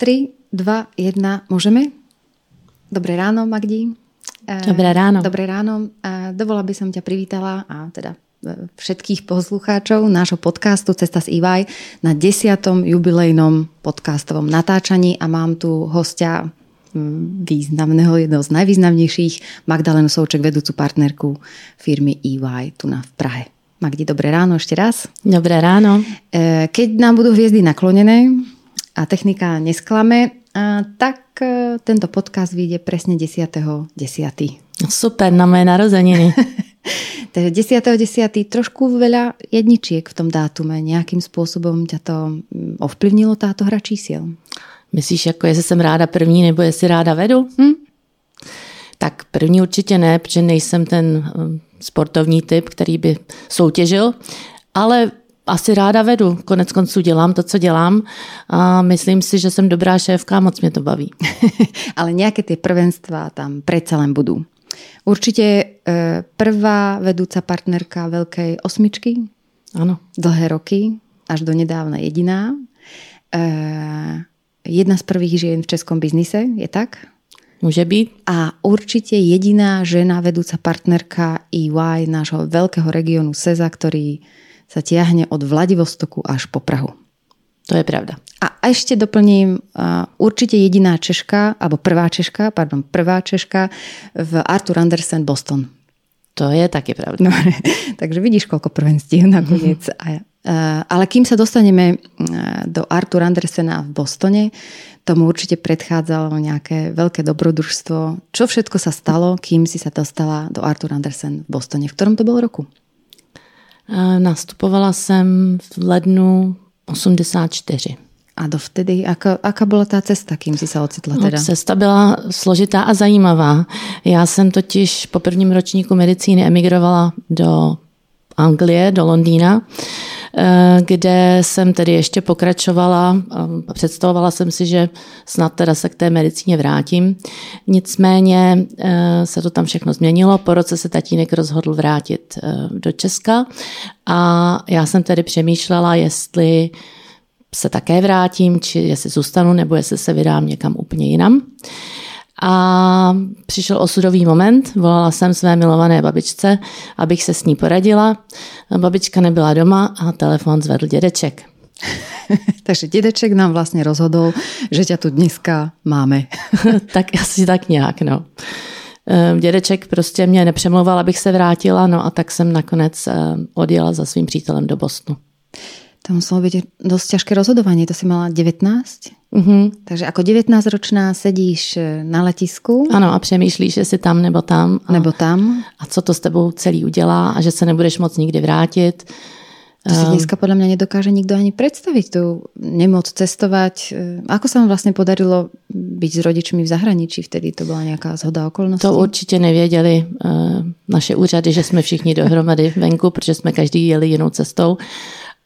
Tri, dva, jedna, môžeme? Dobré ráno, Magdi. Dobré ráno. Dobré ráno. Dovola by som ťa privítala a teda e, všetkých poslucháčov nášho podcastu Cesta z EY na desiatom jubilejnom podcastovom natáčaní a mám tu hostia významného, jedného z najvýznamnejších, Magdalenu Souček, vedúcu partnerku firmy EY tu na v Prahe. Magdi, dobré ráno ešte raz. Dobré ráno. E, keď nám budú hviezdy naklonené, a technika nesklame, a tak e, tento podcast vyjde presne 10.10. 10. Super, na moje narozeniny. Takže 10.10. trošku veľa jedničiek v tom dátume. Nejakým spôsobom ťa to mm, ovplyvnilo táto hra čísiel? Myslíš, jako jestli jsem ráda první, nebo jestli ráda vedu? Hm? Tak první určitě ne, protože nejsem ten sportovní typ, který by soutěžil, ale asi ráda vedu. Konec konců dělám to, co dělám a myslím si, že jsem dobrá šéfka a moc mě to baví. Ale nějaké ty prvenstva tam predsa len budú. Určite e, prvá vedúca partnerka veľkej osmičky. Ano. Dlhé roky, až do nedávna jediná. E, jedna z prvých žien v českom biznise, je tak? Může být. A určite jediná žena vedúca partnerka EY nášho veľkého regiónu SEZA, ktorý sa tiahne od Vladivostoku až po Prahu. To je pravda. A ešte doplním, určite jediná Češka, alebo prvá Češka, pardon, prvá Češka v Arthur Andersen Boston. To je taky pravda. No, takže vidíš, koľko prvenstiev nakoniec. Mm-hmm. Ale kým sa dostaneme do Arthur Andersena v Bostone, tomu určite predchádzalo nejaké veľké dobrodružstvo. Čo všetko sa stalo, kým si sa dostala do Arthur Andersen v Bostone? V ktorom to bolo roku? Nastupovala jsem v lednu 84. A dovtedy, aká, aká byla ta cesta, kým si se ocitla teda? No, cesta byla složitá a zajímavá. Já jsem totiž po prvním ročníku medicíny emigrovala do Anglie, do Londýna Eh, kde jsem tedy ještě pokračovala a představovala jsem si, že snad teda se k té medicíně vrátím. Nicméně eh, se to tam všechno změnilo. Po roce se tatínek rozhodl vrátit eh, do Česka a já jsem tedy přemýšlela, jestli se také vrátím, či jestli zůstanu, nebo jestli se vydám někam úplně jinam. A přišel osudový moment, volala jsem své milované babičce, abych se s ní poradila. Babička nebyla doma a telefon zvedl dědeček. Takže dědeček nám vlastně rozhodl, že tě tu dneska máme. tak asi tak nějak, no. Ehm, dědeček prostě mě nepřemlouval, abych se vrátila, no a tak jsem nakonec ehm, odjela za svým přítelem do Bostonu. To muselo byť dosť ťažké rozhodovanie. To si mala 19? Mm-hmm. Takže ako 19-ročná sedíš e, na letisku. Ano a přemýšlíš, jestli tam nebo tam. A, nebo tam. A co to s tebou celý udělá a že se nebudeš moc nikdy vrátit. To si ehm. dneska podľa mňa nedokáže nikto ani predstaviť tu nemoc cestovať. E, ako sa vám vlastne podarilo byť s rodičmi v zahraničí? Vtedy to byla nějaká zhoda okolností? To určitě nevěděli naše úřady, že jsme všichni dohromady venku, protože jsme každý jeli jinou cestou.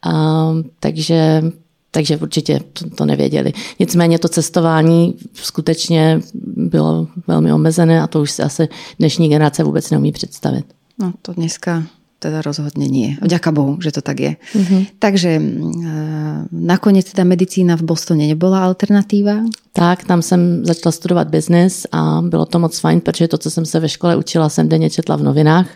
A, takže, takže určitě to, to nevěděli. Nicméně to cestování skutečně bylo velmi omezené a to už si asi dnešní generace vůbec neumí představit. No to dneska teda rozhodně nie. Vďaka Bohu, že to tak je. Mm-hmm. Takže e, nakonec teda medicína v Bostone nebyla alternativa? Tak, tam jsem začala studovat biznis a bylo to moc fajn, protože to, co jsem se ve škole učila, jsem denně četla v novinách.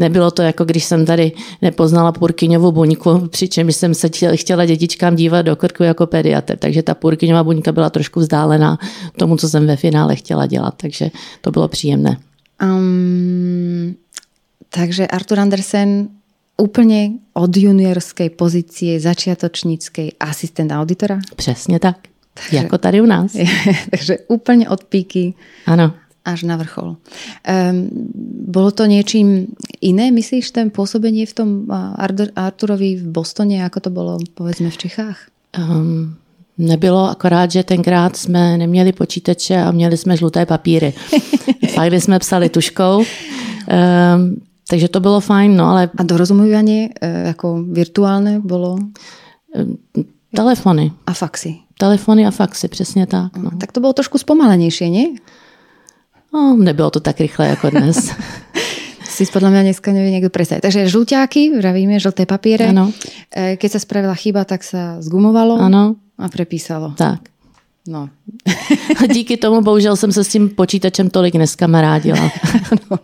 Nebylo to jako když jsem tady nepoznala purkyňovou buňku, přičemž jsem se chtěla dětičkám dívat do krku jako pediatr, takže ta purkyňová buňka byla trošku vzdálená tomu, co jsem ve finále chtěla dělat, takže to bylo příjemné. Um, takže Artur Andersen úplně od juniorské pozice začiatočnickej asistent auditora? Přesně tak. Takže, jako tady u nás. takže úplně od píky. Ano až na vrchol. Um, bolo to niečím iné, myslíš, ten pôsobenie v tom Arturovi v Bostone, ako to bylo, povedzme, v Čechách? Um, nebylo, akorát, že tenkrát jsme neměli počítače a měli jsme žluté papíry. Fakt jsme psali tuškou. Um, takže to bylo fajn, no ale... A dorozumívanie e, jako virtuálne bylo? Telefony. A faxy. Telefony a faxy, přesně tak. No. Tak to bylo trošku zpomalenější, ne? No, nebylo to tak rychle jako dnes. si podľa mňa dneska nevie niekto predstaviť. Takže žlťáky, vravíme, žlté papiere. Ano. E, keď sa spravila chyba, tak sa zgumovalo Ano, a prepísalo. tak. No. A díky tomu bohužel jsem se s tím počítačem tolik neskamarádila. no.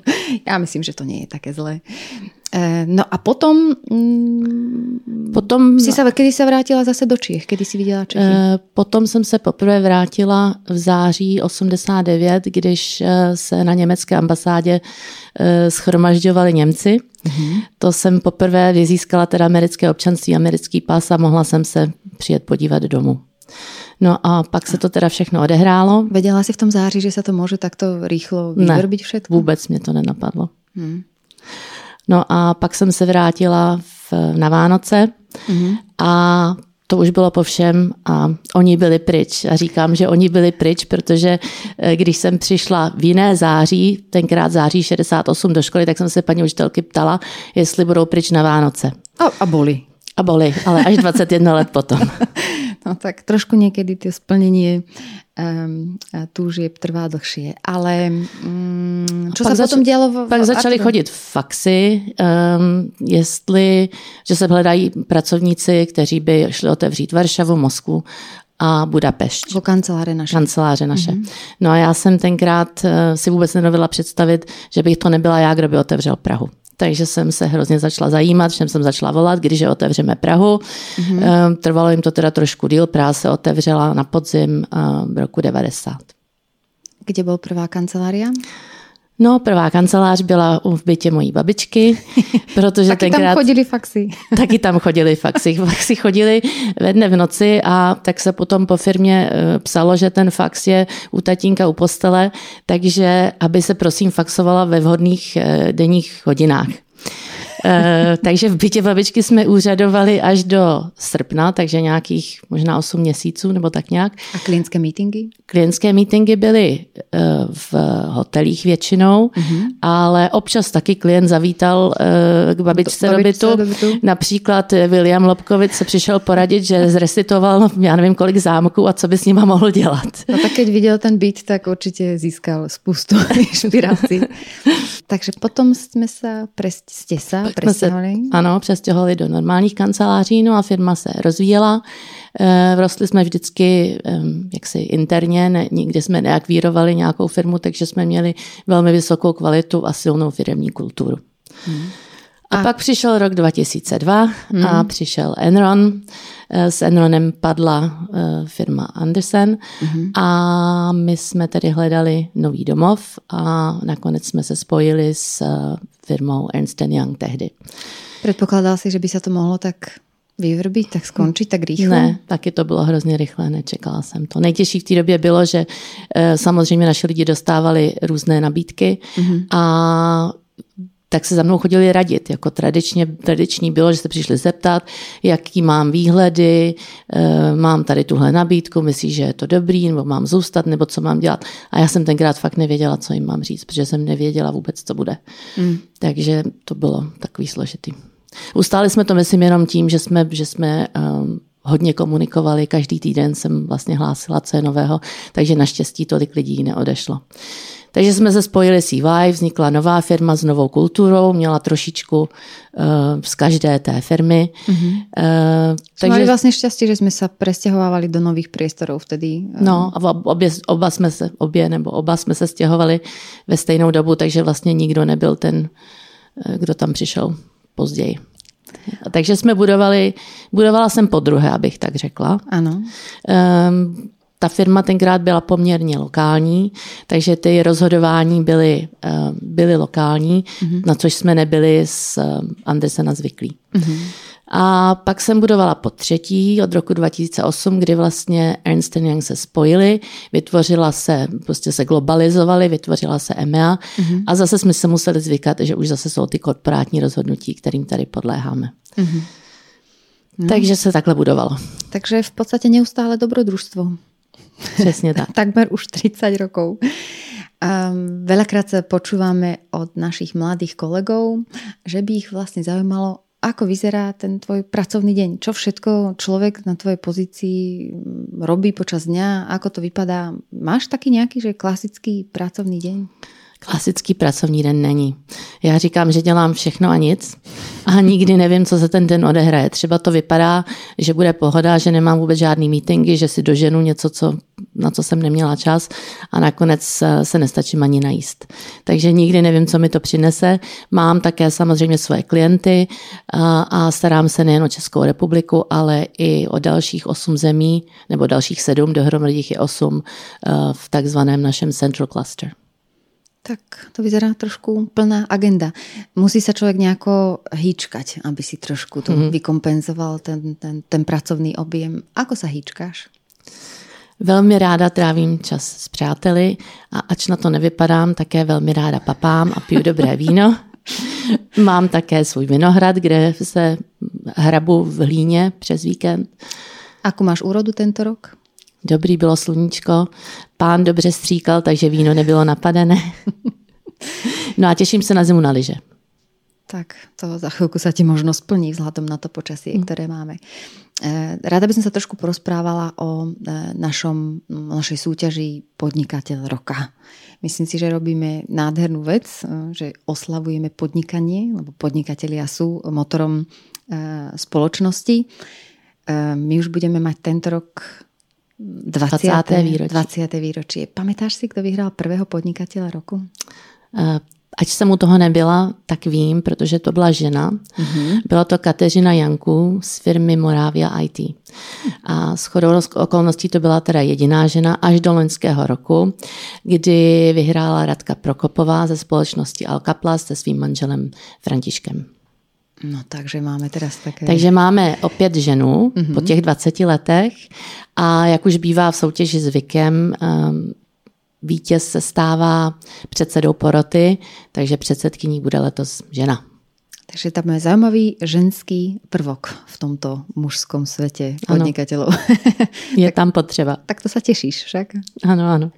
Ja myslím, že to nie je také zlé. E, no a potom, mm, Potom, si sa, kedy sa vrátila zase do Čiech? Kedy si viděla Čechy? eh, potom jsem se poprvé vrátila v září 89, když eh, se na německé ambasádě eh, schromažďovali Němci. To jsem poprvé vyzískala teda americké občanství, americký pás a mohla jsem se přijet podívat domů. No a pak se to teda všechno odehrálo. Vedela si v tom září, že sa to môže takto rýchlo Ne, vyvrbiť všetko? Vůbec mě to nenapadlo. Hmm. No a pak jsem se vrátila v, na Vánoce Mhm. a to už bylo po všem a oni byli pryč. A říkám, že oni byli pryč, protože eh, když jsem přišla v jiné září, tenkrát září 68 do školy, tak jsem se paní učitelky ptala, jestli budou pryč na Vánoce. A, a boli. A boli, ale až 21 let potom. No tak trošku niekedy to splnenie um, túžieb trvá dlhšie. Ale um, čo Pak sa zač- potom dialo? V, Pak v začaly Arturu? chodit faxy, um, jestli, že se hledají pracovníci, kteří by šli otevřít Varšavu, Moskvu a Budapešť. Vo kanceláře naše. kanceláře naše. Mm-hmm. No a já jsem tenkrát eh, si vůbec nedovedla představit, že bych to nebyla já, kdo by otevřel Prahu. Takže jsem se hrozně začala zajímat, všem jsem začala volat, když je otevřeme Prahu. Mm-hmm. Trvalo jim to teda trošku díl, Praha se otevřela na podzim eh, v roku 90. Kde bol prvá kancelária? No, prvá kancelář byla v bytě mojí babičky, protože Taky tenkrát... tam chodili faxy. Taky tam chodili faxy. Faxy chodili ve dne v noci a tak se potom po firmě eh, psalo, že ten fax je u tatínka u postele, takže aby se prosím faxovala ve vhodných eh, denních hodinách. Eh, takže v bytě babičky jsme úřadovali až do srpna, takže nějakých možná 8 měsíců nebo tak nějak. A klientské meetingy? Klientské meetingy byly eh, v hotelích většinou, mm-hmm. ale občas taky klient zavítal eh, k babičce Do- bytu. do bytu. Například William Lobkovic se přišel poradit, že zresitoval já nevím kolik zámků a co by s nima mohl dělat. No tak keď videl ten byt, tak určite získal spustu inšpirácií. Takže potom sme sa, pres, ste sa Jsme se, ano, přestěhovali do normálních kanceláří, no a firma se rozvíjela. Eh, Rostli jsme vždycky jaksi interně, ne, nikdy jsme neakvírovali nějakou firmu, takže jsme měli velmi vysokou kvalitu a silnou firmní kulturu. A, a pak přišel rok 2002 hmm. a přišel Enron. Eh, S Enronem padla eh, firma Andersen hmm. a my jsme tedy hledali nový domov a nakonec jsme se spojili s eh, firmou Ernst Young tehdy. Predpokladal si, že by sa to mohlo tak vyvrbiť, tak skončiť tak rýchlo? Ne, taky to bylo hrozně rychle, nečekala jsem to. Nejtěžší v té době bylo, že samozřejmě naši lidi dostávali různé nabídky mm-hmm. a tak se za mnou chodili radit. Jako tradičně, tradiční bylo, že se přišli zeptat, jaký mám výhledy, eh, mám tady tuhle nabídku, myslíš, že je to dobrý, nebo mám zůstat, nebo co mám dělat. A já jsem tenkrát fakt nevěděla, co jim mám říct, protože jsem nevěděla vůbec, co bude. Mm. Takže to bylo takový složitý. Ustáli jsme to, myslím, jenom tím, že jsme, že jsme um, hodně komunikovali, každý týden jsem vlastně hlásila, co je nového, takže naštěstí tolik lidí neodešlo. Takže jsme se spojili s EY, vznikla nová firma s novou kulturou, měla trošičku uh, z každé té firmy. Mm-hmm. Uh, Takže... Mali vlastne šťastie, že sme sa presťahovávali do nových priestorov vtedy. No a obě, oba jsme se, obě nebo oba jsme se stěhovali ve stejnou dobu, takže vlastně nikdo nebyl ten, eh, kdo tam přišel později. Takže jsme budovali, budovala jsem po druhé, abych tak řekla. Áno. Um, ta firma tenkrát byla poměrně lokální, takže ty rozhodování byly, um, byly lokální, mm-hmm. na což jsme nebyli s um, Andersena zvyklí. Mm-hmm. A pak jsem budovala po třetí od roku 2008, kdy vlastně Ernst Young se spojili, vytvořila se, prostě se globalizovali, vytvořila se EMEA mm-hmm. a zase jsme se museli zvykat, že už zase jsou ty korporátní rozhodnutí, kterým tady podléháme. Mm-hmm. No. Takže se takhle budovalo. Takže v podstate neustále dobrodružstvo. Přesně tak. Takmer už 30 rokov. Um, veľakrát sa počúvame od našich mladých kolegov, že by ich vlastne zaujímalo, ako vyzerá ten tvoj pracovný deň. Čo všetko človek na tvojej pozícii robí počas dňa, ako to vypadá. Máš taký nejaký že klasický pracovný deň? Klasický pracovní den není. Já říkám, že dělám všechno a nic a nikdy nevím, co se ten den odehraje. Třeba to vypadá, že bude pohoda, že nemám vůbec žádný meetingy, že si doženu něco, co, na co jsem neměla čas a nakonec se nestačím ani najíst. Takže nikdy nevím, co mi to přinese. Mám také samozřejmě svoje klienty a, a starám se nejen o Českou republiku, ale i o dalších osm zemí, nebo dalších sedm, dohromady jich je osm v takzvaném našem Central Cluster. Tak to vyzerá trošku plná agenda. Musí sa človek nejako hýčkať, aby si trošku to mm-hmm. vykompenzoval, ten, ten, ten pracovný objem. Ako sa hýčkáš? Velmi ráda trávím čas s přáteli a ač na to nevypadám, také velmi ráda papám a piju dobré víno. Mám také svůj vinohrad, kde se hrabu v hlíně přes víkend. Ako máš úrodu tento rok? Dobrý bylo sluníčko, pán dobře stříkal, takže víno nebylo napadené. No a těším se na zimu na lyže. Tak to za chvíľku sa ti možno splní vzhľadom na to počasie, mm. ktoré máme. Eh, rada by som sa trošku porozprávala o eh, našom, našej súťaži Podnikateľ roka. Myslím si, že robíme nádhernú vec, eh, že oslavujeme podnikanie, lebo podnikatelia sú motorom spoločnosti. My už budeme mať tento rok 20. 20. výročí. 20. výročí. Pamätáš si, kdo vyhrál prvého podnikatele roku? Uh, Ať jsem u toho nebyla, tak vím, protože to byla žena. Mm-hmm. Byla to Kateřina Janku z firmy Moravia IT. A s chodou okolností to byla teda jediná žena až do loňského roku, kdy vyhrála Radka Prokopová ze společnosti Alcaplas se svým manželem Františkem. No takže máme teraz také... Takže máme opět ženu mm-hmm. po těch 20 letech a jak už bývá v soutěži zvykem, um, vítěz se stává předsedou poroty, takže předsedkyní bude letos žena. Takže tam je zajímavý ženský prvok v tomto mužskom světě podnikatelů. Je tam potřeba. Tak to se těšíš však? Ano, ano.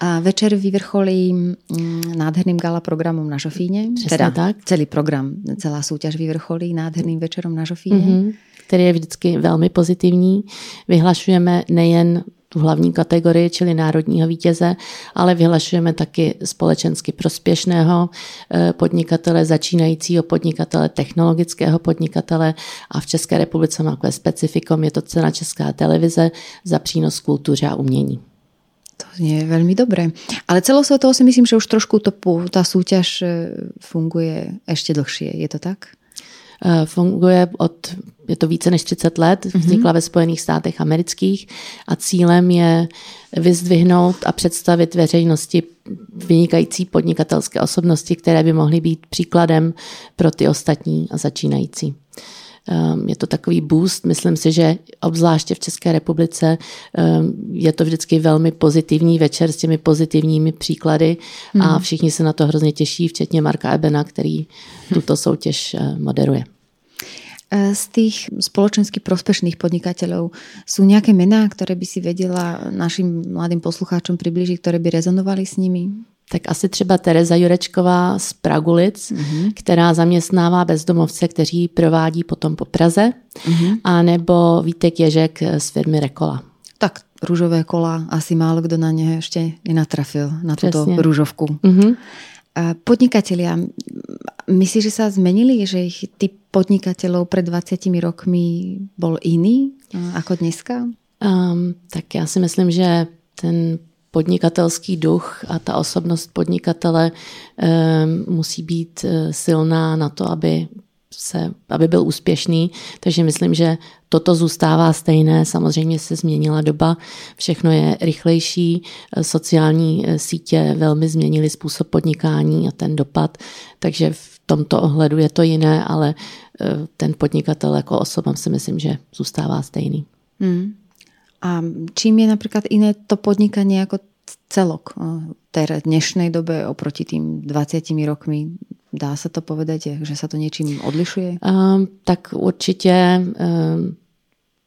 A večer vyvrcholí mm, nádherným gala programom na Žofíně. Přesně teda tak. celý program, celá soutěž vyvrcholí nádherným večerom na Žofíně. Mm-hmm, který je vždycky velmi pozitivní. Vyhlašujeme nejen tu hlavní kategorii, čili národního vítěze, ale vyhlašujeme taky společensky prospěšného eh, podnikatele, začínajícího podnikatele, technologického podnikatele a v České republice má takové specifikum, je to cena Česká televize za přínos kultuře a umění. To je velmi dobré. Ale celosvetovo si myslím, že už trošku to, ta soutěž eh, funguje ještě dlhšie. Je to tak? Eh, funguje od, je to více než 30 let, mhm. vznikla ve Spojených státech amerických a cílem je vyzdvihnout a představit veřejnosti vynikající podnikatelské osobnosti, které by mohly být příkladem pro ty ostatní a začínající. Ehm, je to takový boost. Myslím si, že obzvláště v České republice ehm, je to vždycky velmi pozitivní večer s těmi pozitivními příklady a mhm. všichni se na to hrozně těší, včetně Marka Ebena, který tuto soutěž eh, moderuje. Eh, z tých spoločensky prospešných podnikateľov sú nejaké mená, ktoré by si vedela našim mladým poslucháčom približiť, ktoré by rezonovali s nimi? Tak asi třeba Tereza Jurečková z Pragulic, mm-hmm. která zaměstnává bezdomovce, kteří provádí potom po Praze, mm-hmm. a nebo Vítek Ježek z firmy Rekola. Tak růžové kola, asi málo kdo na ně ještě nenatrafil, na Přesně. tuto růžovku. Mm-hmm. Podnikatelia, myslíš, že sa zmenili, že ich typ podnikateľov pred 20 rokmi bol iný ako dneska? Um, tak já si myslím, že ten podnikatelský duch a ta osobnost podnikatele um, musí být uh, silná na to, aby se, aby byl úspěšný. Takže myslím, že toto zůstává stejné. Samozřejmě se změnila doba, všechno je rychlejší, sociální uh, sítě velmi změnily způsob podnikání a ten dopad, takže v tomto ohledu je to jiné, ale ten podnikatel jako osoba si myslím, že zůstává stejný. Hmm. A čím je napríklad iné to podnikanie ako celok v tej dnešnej dobe oproti tým 20 rokmi? Dá sa to povedať, že sa to niečím odlišuje? Um, tak určitě um,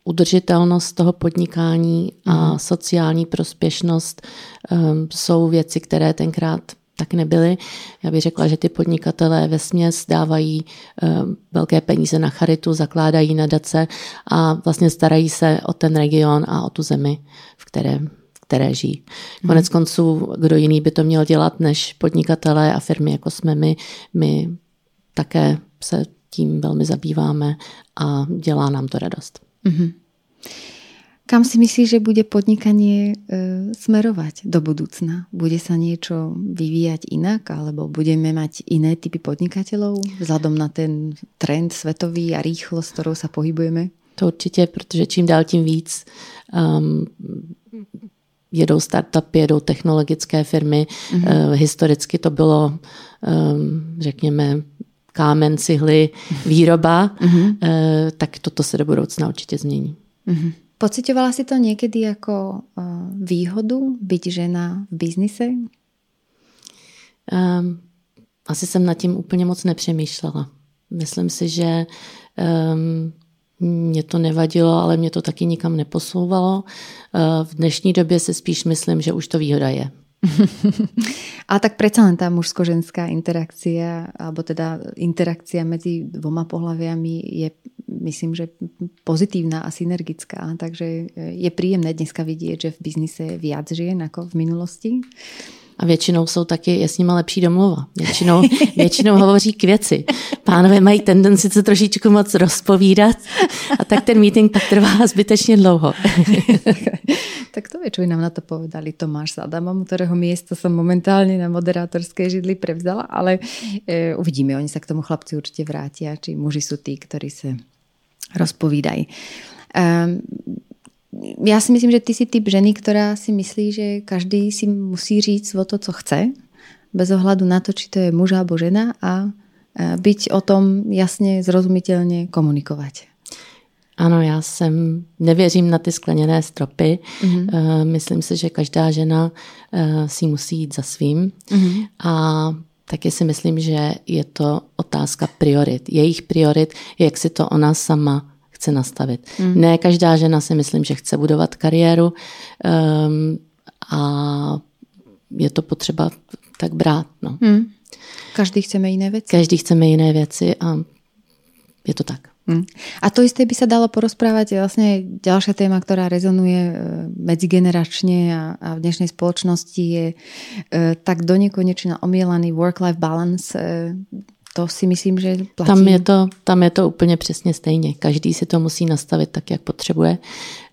udržitelnost toho podnikání a mm. sociální prospěšnost um, jsou věci, které tenkrát tak nebyly. Já bych řekla, že ty podnikatelé ve směs dávají um, velké peníze na charitu, zakládají nadace a vlastně starají se o ten region a o tu zemi, v které které žijí. Konec konců, kdo jiný by to měl dělat, než podnikatelé a firmy, jako jsme my. My také se tím velmi zabýváme a dělá nám to radost. Mm-hmm. Kam si myslíš, že bude podnikanie e, smerovať do budúcna? Bude sa niečo vyvíjať inak, alebo budeme mať iné typy podnikateľov vzhľadom na ten trend svetový a rýchlosť, s ktorou sa pohybujeme? To určitě, protože čím dál tím víc um, jedou startupy, jedou technologické firmy. Mm-hmm. Uh, historicky to bylo, um, řekněme, kámen, cihly, výroba, mm-hmm. uh, tak toto se do budoucna určitě změní. Mm-hmm. Pocitovala si to někdy jako uh, výhodu být žena v biznise? Um, asi jsem nad tím úplně moc nepřemýšlela. Myslím si, že um, mě to nevadilo, ale mě to taky nikam neposouvalo. Uh, v dnešní době si spíš myslím, že už to výhoda je. A tak predsa len tá mužsko-ženská interakcia, alebo teda interakcia medzi dvoma pohľaviami je myslím, že pozitívna a synergická. Takže je príjemné dneska vidieť, že v biznise je viac žien ako v minulosti. A většinou jsou taky, je s nima lepší domluva. Většinou, většinou hovoří k věci. Pánové mají tendenci se trošičku moc rozpovídat a tak ten meeting pak trvá zbytečně dlouho. tak to by nám na to povedali Tomáš s Adamom, ktorého miesto som momentálne na moderátorskej židli prevzala, ale e, uvidíme, oni sa k tomu chlapci určite vrátia, či muži sú tí, ktorí sa rozpovídají. Um, já si myslím, že ty jsi typ ženy, která si myslí, že každý si musí říct o to, co chce, bez ohľadu na to, či to je muž alebo žena a byť o tom jasně, zrozumitelně komunikovat. Ano, já jsem, nevěřím na ty skleněné stropy. Mm-hmm. Myslím si, že každá žena eh, si musí jít za svým. Mm-hmm. A taky si myslím, že je to otázka priorit. Jejich priorit, jak si to ona sama chce nastavit. Mm. Ne každá žena si myslím, že chce budovat kariéru um, a je to potřeba tak brát. No. Mm. Každý chceme jiné věci. Každý chceme jiné věci a je to tak. Mm. A to isté by sa dalo porozprávať vlastne ďalšia téma, ktorá rezonuje e, medzigeneračne a, a v dnešnej spoločnosti je e, tak do nekonečna omielaný work-life balance. E, to si myslím, že platí. Tam je, to, tam je to úplně přesně stejně. Každý si to musí nastavit tak, jak potřebuje.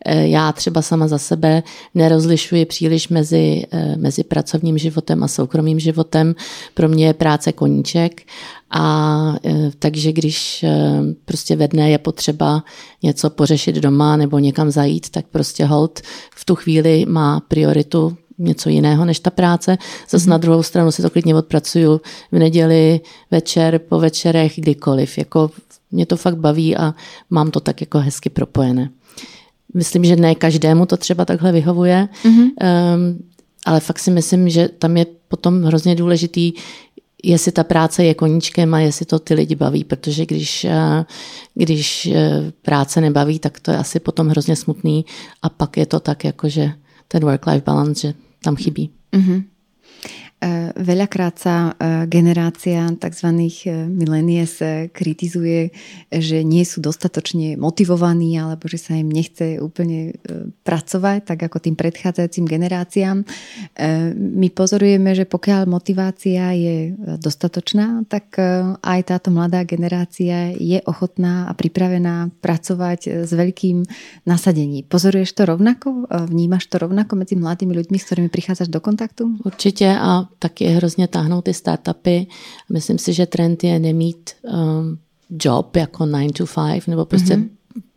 Eh, já třeba sama za sebe nerozlišuji příliš mezi, eh, mezi pracovním životem a soukromým životem. Pro mě je práce koníček a eh, takže když prostě ve dne je potřeba něco pořešit doma nebo někam zajít, tak prostě hold v tu chvíli má prioritu něco jiného než ta práce. Zase mm-hmm. na druhou stranu si to klidně odpracuju v neděli, večer, po večerech, kdykoliv. Jako mě to fakt baví a mám to tak jako hezky propojené. Myslím, že ne každému to třeba takhle vyhovuje, mm-hmm. um, ale fakt si myslím, že tam je potom hrozně důležitý, jestli ta práce je koníčkem a jestli to ty lidi baví, protože když, eh, když eh, práce nebaví, tak to je asi potom hrozně smutný a pak je to tak, jako že ten work-life balance, že tam chybí. Mm-hmm. Veľakrát sa e, generácia tzv. E, milenies kritizuje, že nie sú dostatočne motivovaní alebo že sa im nechce úplne pracovať, tak ako tým predchádzajúcim generáciám. My pozorujeme, že pokiaľ motivácia je dostatočná, tak aj táto mladá generácia je ochotná a pripravená pracovať s veľkým nasadením. Pozoruješ to rovnako? Vnímaš to rovnako medzi mladými ľuďmi, s ktorými prichádzaš do kontaktu? Určitě a taky hrozně táhnou ty startupy. Myslím si, že trend je nemít um, job jako 9 to 5 nebo prostě mm-hmm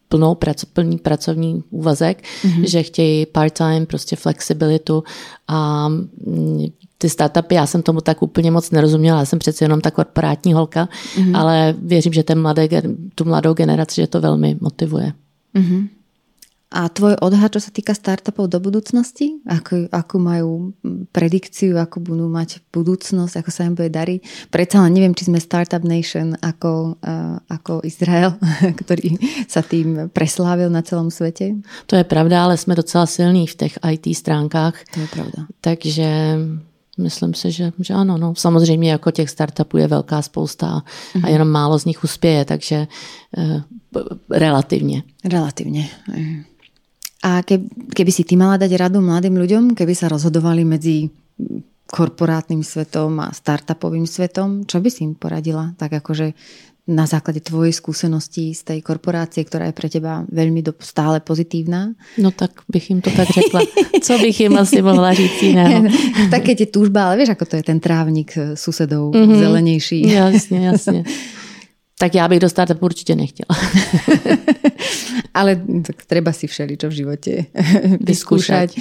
plnou prac, plný pracovní úvazek, mm-hmm. že chtějí part-time, prostě flexibilitu a mm, ty startupy, já jsem tomu tak úplně moc nerozuměla, já jsem přece jenom ta korporátní holka, mm-hmm. ale věřím, že ten mladé, tu mladou generaci, že to velmi motivuje. Mm-hmm. A tvoj odhad, čo sa týka startupov do budúcnosti? Ako, ako majú predikciu, ako budú mať budúcnosť, ako sa im bude dariť? Predsa len neviem, či sme Startup Nation ako, uh, ako Izrael, ktorý sa tým preslávil na celom svete. To je pravda, ale jsme docela silní v těch IT stránkách. To je pravda. Takže myslím si, že, že ano. No. Samozřejmě jako těch startupů je velká spousta a, mm-hmm. a jenom málo z nich uspěje, takže uh, relativně. Relativně. Mm. A keby si ty mala dať radu mladým ľuďom, keby sa rozhodovali medzi korporátnym svetom a startupovým svetom, čo by si im poradila? Tak akože na základe tvojej skúsenosti z tej korporácie, ktorá je pre teba veľmi do, stále pozitívna. No tak bych jim to tak řekla. Co bych jim asi mohla říct jiného? tak keď je túžba, ale vieš, ako to je ten trávnik eh, susedov, mm-hmm. zelenejší. Jasně, jasně. Tak já bych do startupu určitě nechtěla. Ale tak treba si všeličo v živote vyskúšať.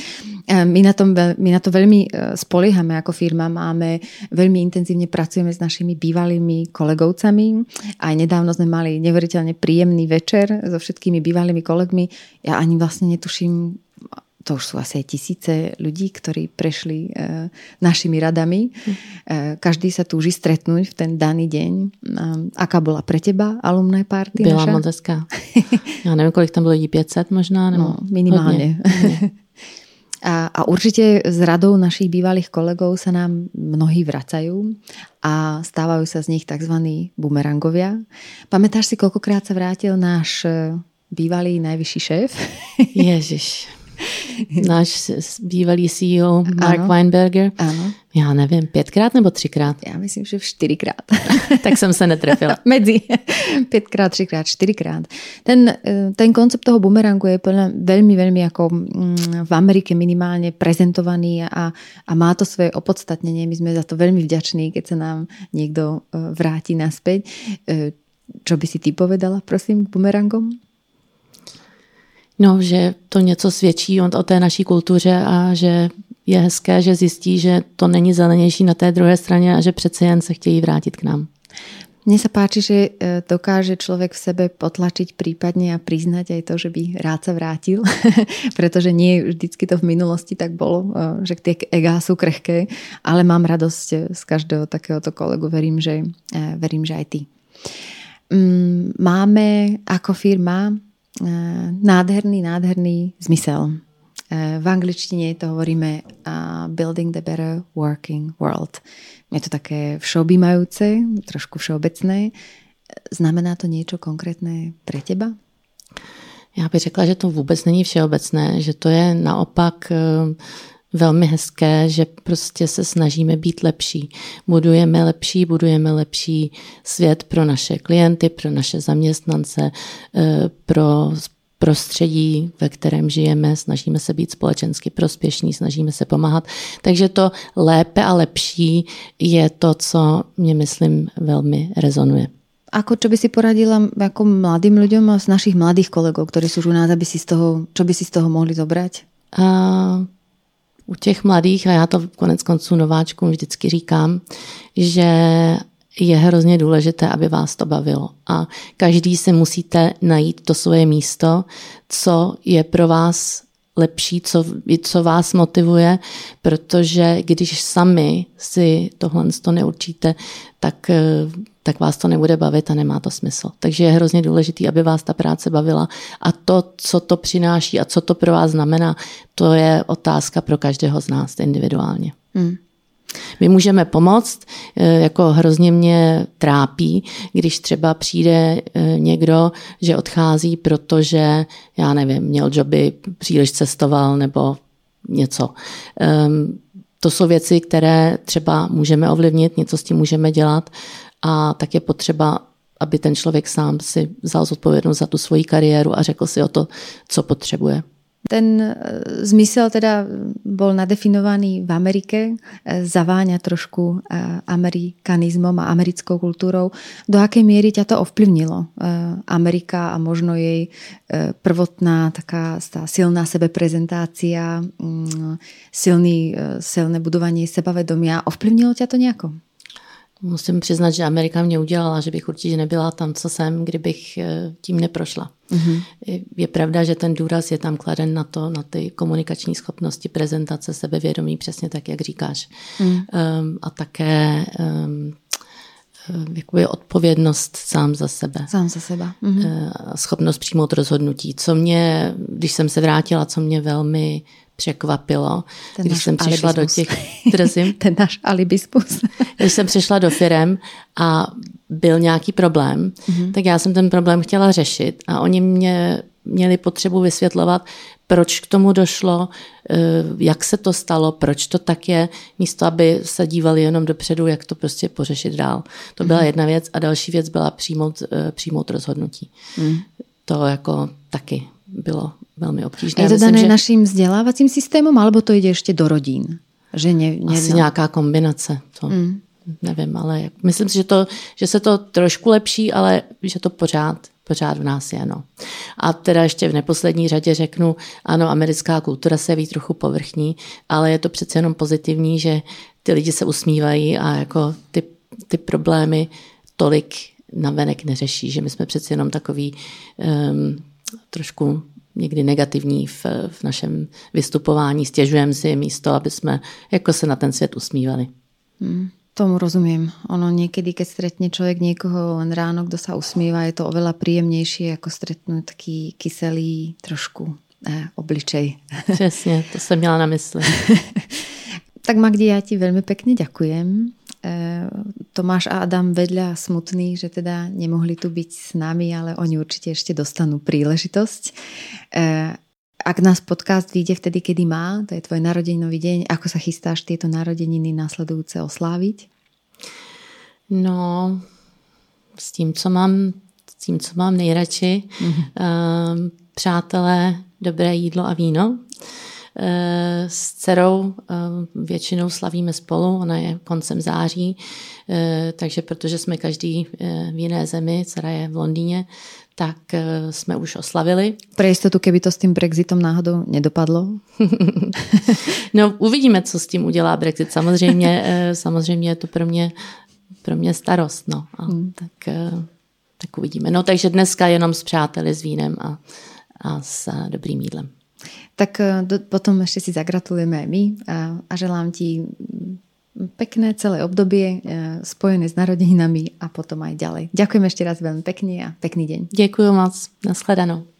My na, tom, my na to veľmi e, spoliehame ako firma. Máme, veľmi intenzívne pracujeme s našimi bývalými kolegovcami. Aj nedávno sme mali neuveriteľne príjemný večer so všetkými bývalými kolegmi. Ja ani vlastne netuším, to už sú asi tisíce ľudí, ktorí prešli e, našimi radami. E, každý sa túži stretnúť v ten daný deň. E, aká bola pre teba alumné party Byla naša? moc hezká. Já nevím, kolik tam bylo lidí, 500 možná? Nebo no, minimálne. A, a určite s radou našich bývalých kolegov sa nám mnohí vracajú a stávajú sa z nich tzv. bumerangovia. Pamätáš si, koľkokrát sa vrátil náš e, bývalý najvyšší šéf? Ježiš. Náš bývalý CEO Mark ano. Weinberger. Ano. Já nevím, pětkrát nebo třikrát? Já myslím, že čtyřikrát. tak jsem se netrefila. Medzi pětkrát, třikrát, čtyřikrát. Ten, eh, ten koncept toho bumerangu je velmi, velmi jako mm, v Amerike minimálně prezentovaný a, a má to svoje opodstatnění. My jsme za to velmi vďační, keď se nám někdo eh, vrátí naspäť. Eh, čo by si ty povedala, prosím, k bumerangom? No, že to něco svědčí o té naší kultuře a že je hezké, že zjistí, že to není zelenější na té druhé straně a že přece jen se chtějí vrátit k nám. Mne sa páči, že e, dokáže človek v sebe potlačiť prípadne a priznať aj to, že by rád sa vrátil, pretože nie vždycky to v minulosti tak bolo, e, že tie egá sú krehké, ale mám radosť e, z každého takéhoto kolegu, verím, že, verím, že aj ty. Mm, máme ako firma nádherný, nádherný zmysel. Eh, v angličtine to hovoríme Building the Better Working World. Je to také všeobjímajúce, trošku všeobecné. Znamená to niečo konkrétne pre teba? Já bych řekla, že to vůbec není všeobecné, že to je naopak eh, velmi hezké, že prostě se snažíme být lepší. Budujeme lepší, budujeme lepší svět pro naše klienty, pro naše zaměstnance, eh, pro prostředí, ve kterém žijeme, snažíme se být společensky prospěšní, snažíme se pomáhat. Takže to lépe a lepší je to, co mě myslím velmi rezonuje. Ako čo by si poradila ako mladým a z našich mladých kolegov, ktorí sú už u nás, aby si z toho, čo by si z toho mohli zobrať? Uh, u těch mladých, a já to konec konců nováčkům vždycky říkám, že je hrozně důležité, aby vás to bavilo. A každý si musíte najít to svoje místo, co je pro vás lepší, co, co vás motivuje, protože když sami si tohle to neurčíte, tak tak vás to nebude bavit a nemá to smysl. Takže je hrozně důležité, aby vás ta práce bavila a to, co to přináší a co to pro vás znamená, to je otázka pro každého z nás individuálně. Hmm. My můžeme pomoct, eh, jako hrozně mě trápí, když třeba přijde eh, někdo, že odchází, protože, já nevím, měl joby, příliš cestoval nebo něco. Ehm, to jsou věci, které třeba můžeme ovlivnit, něco s tím můžeme dělat, a tak je potřeba, aby ten člověk sám si vzal zodpovědnost za tu svoji kariéru a řekl si o to, co potřebuje. Ten e, zmysel teda bol nadefinovaný v Amerike, e, zaváňa trošku amerikanizmom a americkou kultúrou. Do akej miery ťa to ovplyvnilo? Amerika a možno jej prvotná taká silná sebeprezentácia, mm, silný, silné budovanie sebavedomia. Ovplyvnilo ťa to nejako? Musím přiznat, že Amerika mě udělala, že bych určitě nebyla tam, co jsem, kdybych eh, tím neprošla. Mm-hmm. Je pravda, že ten důraz je tam kladen na to, na ty komunikační schopnosti, prezentace, sebevědomí, přesně tak, jak říkáš. Mm. Um, a také um, jakoby odpovědnost sám za sebe. Sám za sebe. Mm-hmm. Schopnost přijmout rozhodnutí. Co mě, když jsem se vrátila, co mě velmi překvapilo, Ten když jsem přišla alibismus. do těch... Drzím. Ten náš alibismus. když jsem přišla do firem a byl nějaký problém, mm-hmm. tak já jsem ten problém chtěla řešit a oni mě měli potřebu vysvětlovat, proč k tomu došlo, eh, jak se to stalo, proč to tak je, místo aby se dívali jenom dopředu, jak to prostě pořešit dál. To byla mhm. jedna věc a další věc byla přijmout, eh, přijmout rozhodnutí. Mm. To jako taky bylo velmi obtížné. Je to dané že... naším vzdělávacím systémem, alebo to jde ještě do rodín? Že ne, ne, Asi nějaká kombinace. To. Mm nevím, ale myslím si, že, to, že se to trošku lepší, ale že to pořád, pořád v nás je. No. A teda ještě v neposlední řadě řeknu, ano, americká kultura se ví trochu povrchní, ale je to přece jenom pozitivní, že ty lidi se usmívají a jako ty, ty problémy tolik navenek neřeší, že my jsme přece jenom takový um, trošku někdy negativní v, v našem vystupování, stěžujeme si místo, aby jsme jako se na ten svět usmívali. Hmm. Tomu rozumiem. Ono niekedy, keď stretne človek niekoho len ráno, kto sa usmieva, je to oveľa príjemnejšie, ako stretnúť taký kyselý trošku eh, obličej. Přesně, to jsem měla na mysli. tak Magdi, ja ti veľmi pekne ďakujem. Eh, Tomáš a Adam vedľa smutný, že teda nemohli tu byť s nami, ale oni určite ešte dostanú príležitosť. Eh, ak nás podcast vyjde vtedy, kedy má, to je tvoj narodeninový deň, ako sa chystáš tieto narodeniny následujúce osláviť? No, s tím, co mám, s tím, co mám nejradši. Mm-hmm. Přátelé, dobré jídlo a víno. Uh, s dcerou uh, většinou slavíme spolu, ona je koncem září, uh, takže protože jsme každý v jiné zemi, dcera je v Londýně, tak jsme už oslavili. Pro jistotu, keby to s tím Brexitem náhodou nedopadlo? no, uvidíme, co s tím udělá Brexit. Samozřejmě, samozřejmě je to pro mě pro mě starost. No. A hmm. tak, eh, tak uvidíme. No takže dneska jenom s přáteli, s vínem a, a s eh, dobrým jídlem. Tak eh, do, potom ještě si zagratulujeme aj my a, a želám ti pekné celé obdobie spojené s narodeninami a potom aj ďalej. Ďakujem ešte raz veľmi pekne a pekný deň. Ďakujem moc. Naschledanou.